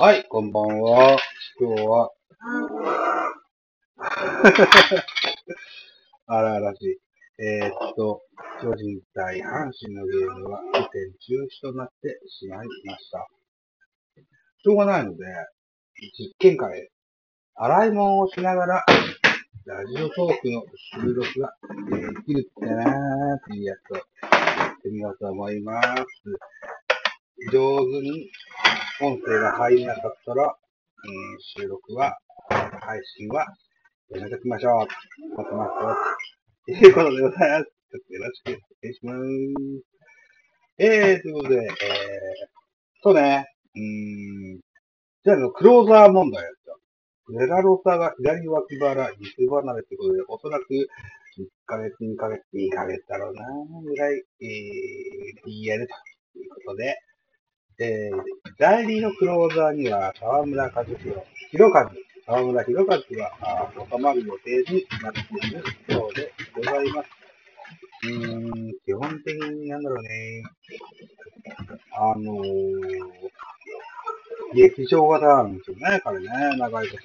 はい、こんばんは。今日は、あらあらしい。えー、っと、巨人対阪神のゲームは2点中止となってしまいました。しょうがないので、実験会、洗い物をしながら、ラジオトークの収録ができるってなーっていうやつをやってみようと思います。上手に音声が入らなかったら、うん、収録は、配信はやめときましょう。待ってますよ。ということでございます。ちょっとよろしくお願いします。えー、ということで、えー、そうね、うーん、じゃあの、クローザー問題やった。レラロサが左脇腹、肉離れってことで、おそらく1ヶ月、2ヶ月、2ヶ月だろうな、ぐらい、えー、DL ということで、えー、代理のクローザーには、沢村和弘、弘和、沢村弘和が、あ収まる予定になっているそうでございます。うーん、基本的になんだろうね。あのー、劇場型なんですよね、彼ね、長いこと。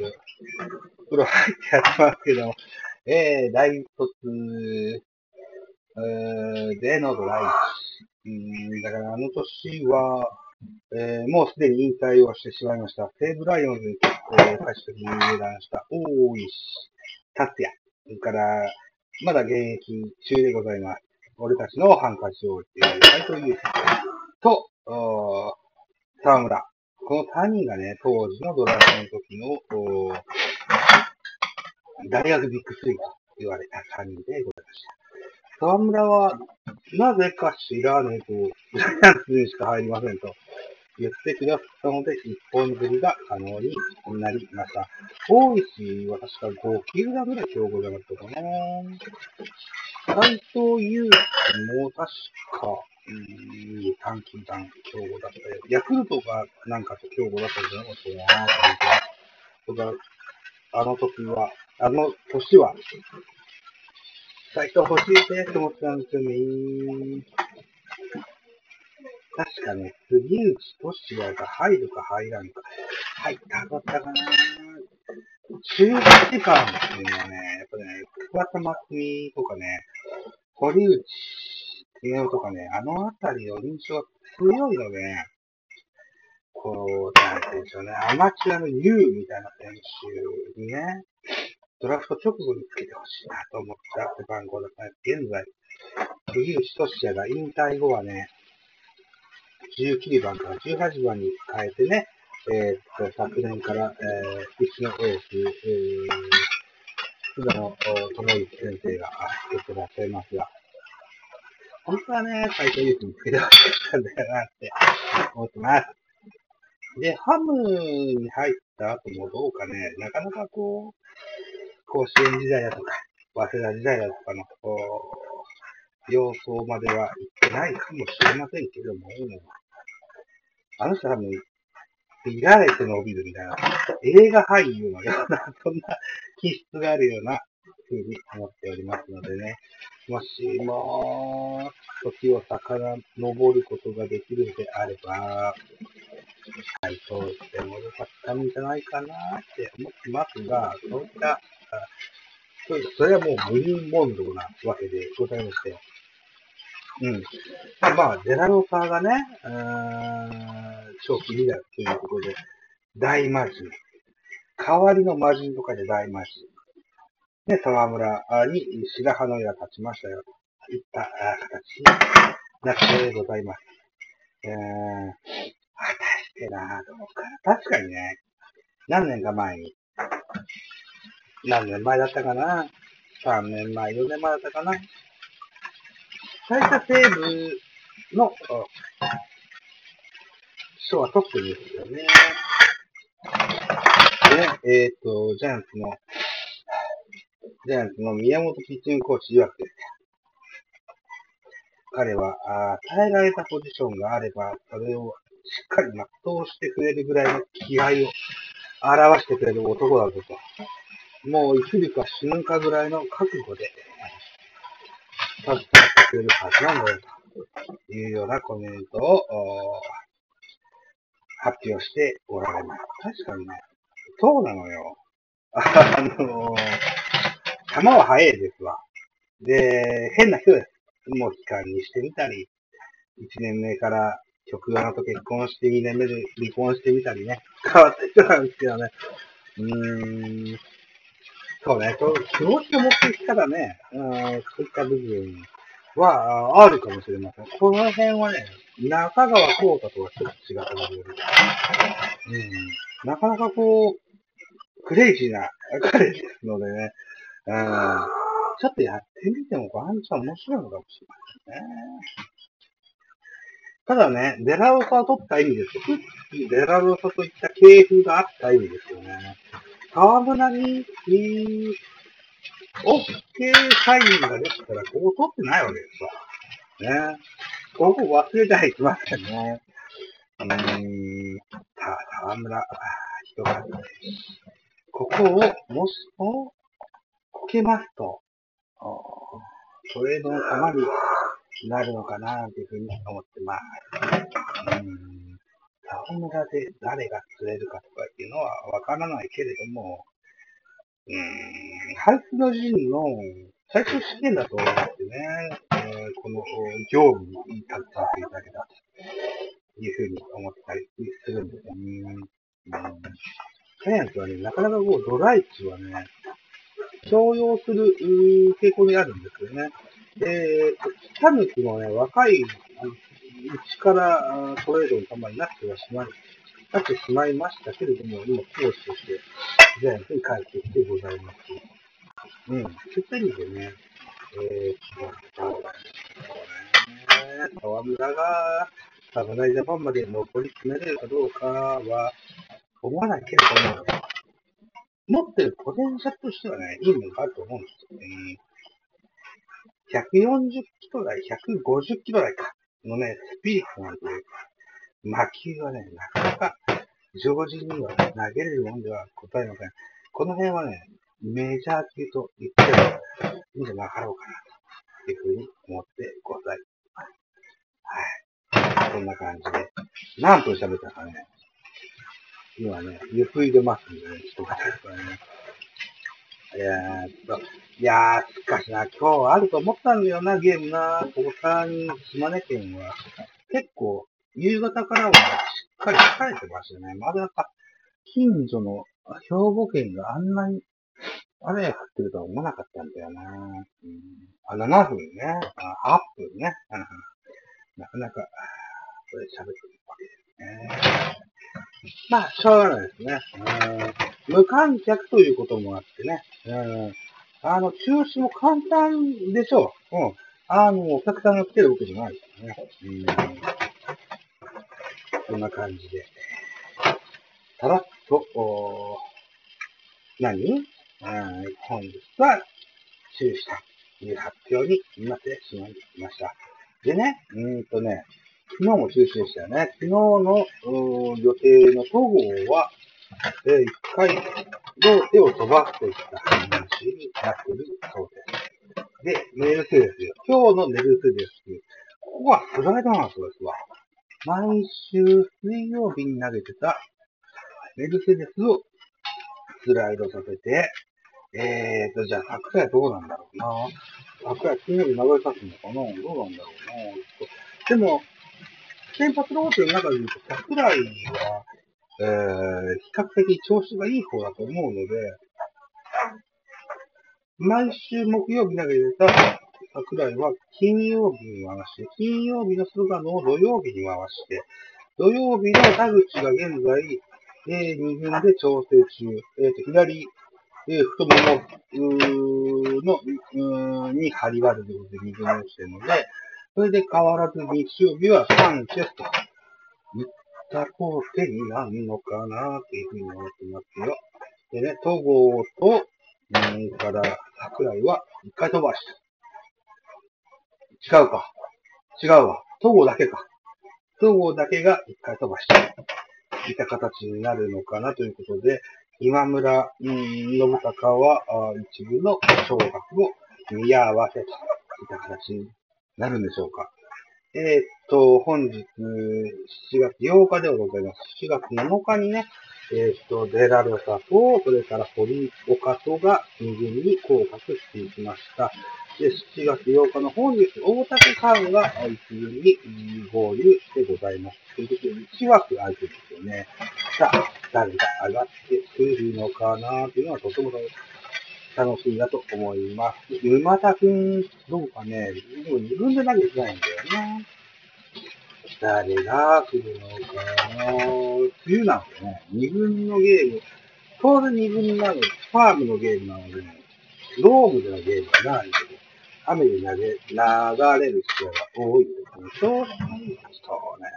風呂入ってやってますけど、えー、大卒、えー、でのドライブ。うん、だからあの年は、えー、もうすでに引退をしてしまいました。西武ライオンズに、えー、最終的に入団した大石達也。それから、まだ現役中でございます。俺たちのハンカチを置いている斎藤佑と、おー沢村。この3人がね、当時のドラフトの時の、おー大学ビッグスリーと言われた3人でございました。沢村は、なぜか知らねえと、ジャイアンツにしか入りませんと言ってくださったので、一本釣りが可能になりました。大石は確か5球団ぐらい強豪じゃなかったかな。斎藤佑樹も確か、うん、短球団強豪だったよ。ヤクルトがなんかと強豪だったんじゃなかったかな、とか、あの時は、あの年は、斎藤欲しいってって思ってたんですよね。確かね、杉内俊也が入るか入らんか。入ったかったかな中学時間っていうのはね、やっぱね、桑田真澄とかね、堀内慶夫とかね、あのあたりの印象が強いので、こう、なんて言うんでしょうね、アマチュアの U みたいな選手にね、ドラフト直後につけてほしいなと思ったって番号だったんです。現在、杉内俊也が引退後はね、19番から18番に変えてね、えー、っと、昨年から、えー、うちのエース、えー、須田野智之先生が作ってらっしゃいますが、本当はね、斎藤佑樹につけてほしかったんだよなって思ってます。で、ハムに入った後もどうかね、なかなかこう、甲子園時代だとか、早稲田時代だとかの、こう、様相までは行ってないかもしれませんけども、あの人多分、見られて伸びるみたいな、映画俳優のような、そんな気質があるような風に思っておりますのでね、もしも、時を遡ることができるのであれば、回答してもよかったんじゃないかなって思ってますが、そういった、そうそれはもう無人問答なわけでございまして、うん。まあ、デラローサーがね、うーん、長期リーダーということで、大魔人。代わりの魔人とかで大魔人。ね、沢村に白羽の矢が立ちましたよ、といった形になってございます。えー、果たしてなどうか。確かにね、何年か前に、何年前だったかな ?3 年前、4年前だったかな？最多セーブの賞は取ってるんですよね。で、えっ、ー、と、ジャイアンツの、ジャイアンツの宮本ピッチングコーチ曰くです彼はあ、与えられたポジションがあれば、それをしっかり全うしてくれるぐらいの気合を表してくれる男だぞと。もう生きるか死ぬかぐらいの覚悟で、携わってくれるはずなんだよというようなコメントを発表しておられます。確かにね、そうなのよ。あのー、球は速いですわ。で、変な人です。もう期間にしてみたり、1年目から局側と結婚して2年目で離婚してみたりね、変わった人なんですけどね。うーん、そうね、そう気持ちを持ってきたらね、うん、そういった部分はあるかもしれません。この辺はね、中川幸太とはちょっと違った部分うん、なかなかこう、クレイジーな彼ですのでね、うん、ちょっとやってみてもワンチャン面白いのかもしれませんね。ただね、デラロサを取った意味ですよ。デラロサといった系風があった意味ですよね。河村に、オッケーサインができたら、ここ取ってないわけですよ。ね。ここ忘れてはいけませんね。うーん、河村、人が、ここを、もしも、こけますと、トレードの玉になるのかな、というふうに思ってます。うん。河村で誰が釣れるかとかっていうのはわからないけれども、うん、ハイスの陣の最終試験だと思ってね、えー、この業務に携わっていただけたというふうに思ったりするんですよね。うん、ジャイアンツはね、なかなかこうドライチはね、重用する傾向にあるんですよね。で、タヌキのね、若いうちからトレードの球になってはしまい、なってしまいましたけれども、今、講師として、ジャイアンツに帰ってきてございます。うん。そういった意味でね、えー、そうだね。河村が、侍ジャパンまで残り詰めれるかどうかは、思わないけれども、持ってるポテンシャルとしてはね、いいものがあると思うんですよね。140キロ台、150キロ台か、のね、スピリッツなんていうか、魔球はね、なかなか常時には投げれるもんでは答えません。この辺はね、メジャー級と言ってもいいんじゃなかろうかな、というふうに思ってございます。はい。こんな感じで。何分喋ったかね。今ね、ゆっくり出ますんでね、ちょっと待ってくださいね。えー、と、いやー、しかしな、今日あると思ったんだよな、ゲームな。ここさに、島根県は。結構、夕方からはしっかり晴れてましたね。まだなんか、近所の兵庫県があんなに雨が降ってるとは思わなかったんだよな。うん、あ、7分ね。あ、8分ね。なかなか、これ喋ってるわけですね。まあ、しょうがないですね。うん無観客ということもあってね。うんあの、中止も簡単でしょう。うん。あの、お客さんが来てるわけじゃないからね。うん。こんな感じで。たらっと、お何？うん、本日は中止という発表になってしまいました。でね、うんとね、昨日も中止でしたよね。昨日の予定の統合は、えー、1回で手を飛ばすといった話になっているそうです。で、メール数ですよ。今日のメール数です。ここはスライドなんそうですわ。毎週水曜日に投げてたメルセデスをスライドさせて、えーと、じゃあ桜井どうなんだろうな。桜井金曜日流れさすのかなどうなんだろうな。でも、先発ローテの中で言うと桜井は、えー、比較的調子がいい方だと思うので、毎週木曜日投げてた桜井は金曜日に回して、金曜日の菅野を土曜日に回して、土曜日の田口が現在、えー、2軍で調整中、えー、と左、えー、太ももの、に張りがあるということで2軍をしているので、それで変わらず日曜日はサンチェスといった工程になるのかなというふうに思ってますよ。でね、戸郷と、うんから桜井は一回飛ばした。違うか。違うわ。戸郷だけか。戸郷だけが一回飛ばした。いった形になるのかなということで、今村、うん、信孝は、一部の昇格を見合わせといった形になるんでしょうか。えー、っと、本日7月8日ではございます。7月7日にね、えー、っと、デラロサと、それから堀岡とが2軍に降格していきました。で、7月8日の本日、大竹寛が1軍に合流してございます。ということで、1枠空いてるんですよね。さあ、誰が上がってくるのかなというのはとても楽し楽しいなと思います。沼田くん、どうかね、でも2軍で投げてないんだよね。誰が来るのかな冬なんでね、2軍のゲーム、当然2軍なの、ファームのゲームなので、ロームでのゲームはないけど、雨で投げ、流れる試合が多いですね。そうそうね。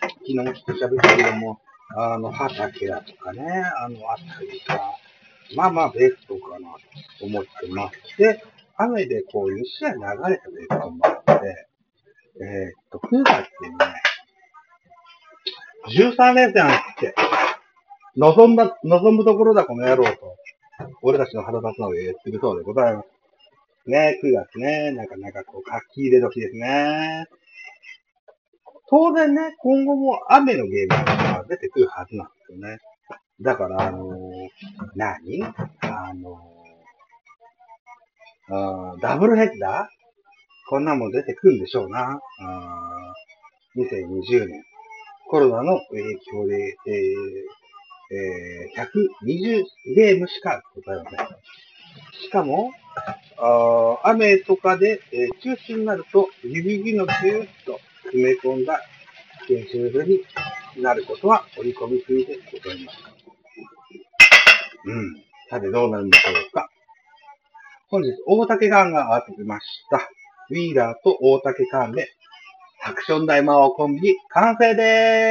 昨日もちょっと喋ったけども、あの、畑だとかね、あのあたりが、まあまあベストかなと思ってます。で、雨でこう2試合流れたということもあって、えー、っと、9月にね、13連戦あって、望んだ、望むところだこの野郎と、俺たちの腹立つのを言ってるそうでございます。ね、9月ね、なかなかこう書き入れ時ですね。当然ね、今後も雨のゲームが出てくるはずなんですよね。だから、あのー、何？あの、ダブルヘッダー？こんなもん出てくるんでしょうな。あ2020年。コロナの影響で、えーえー、120ゲームしかございません。しかも、あ雨とかで、えー、中止になると、指々のぎゅーっと詰め込んだスケジュールになることは織り込みすぎでございます。うん。さて、どうなるんでしょうか。本日、大竹ガンが当ててました。ウィーラーと大竹カンで、アクション大魔王コンビ完成でーす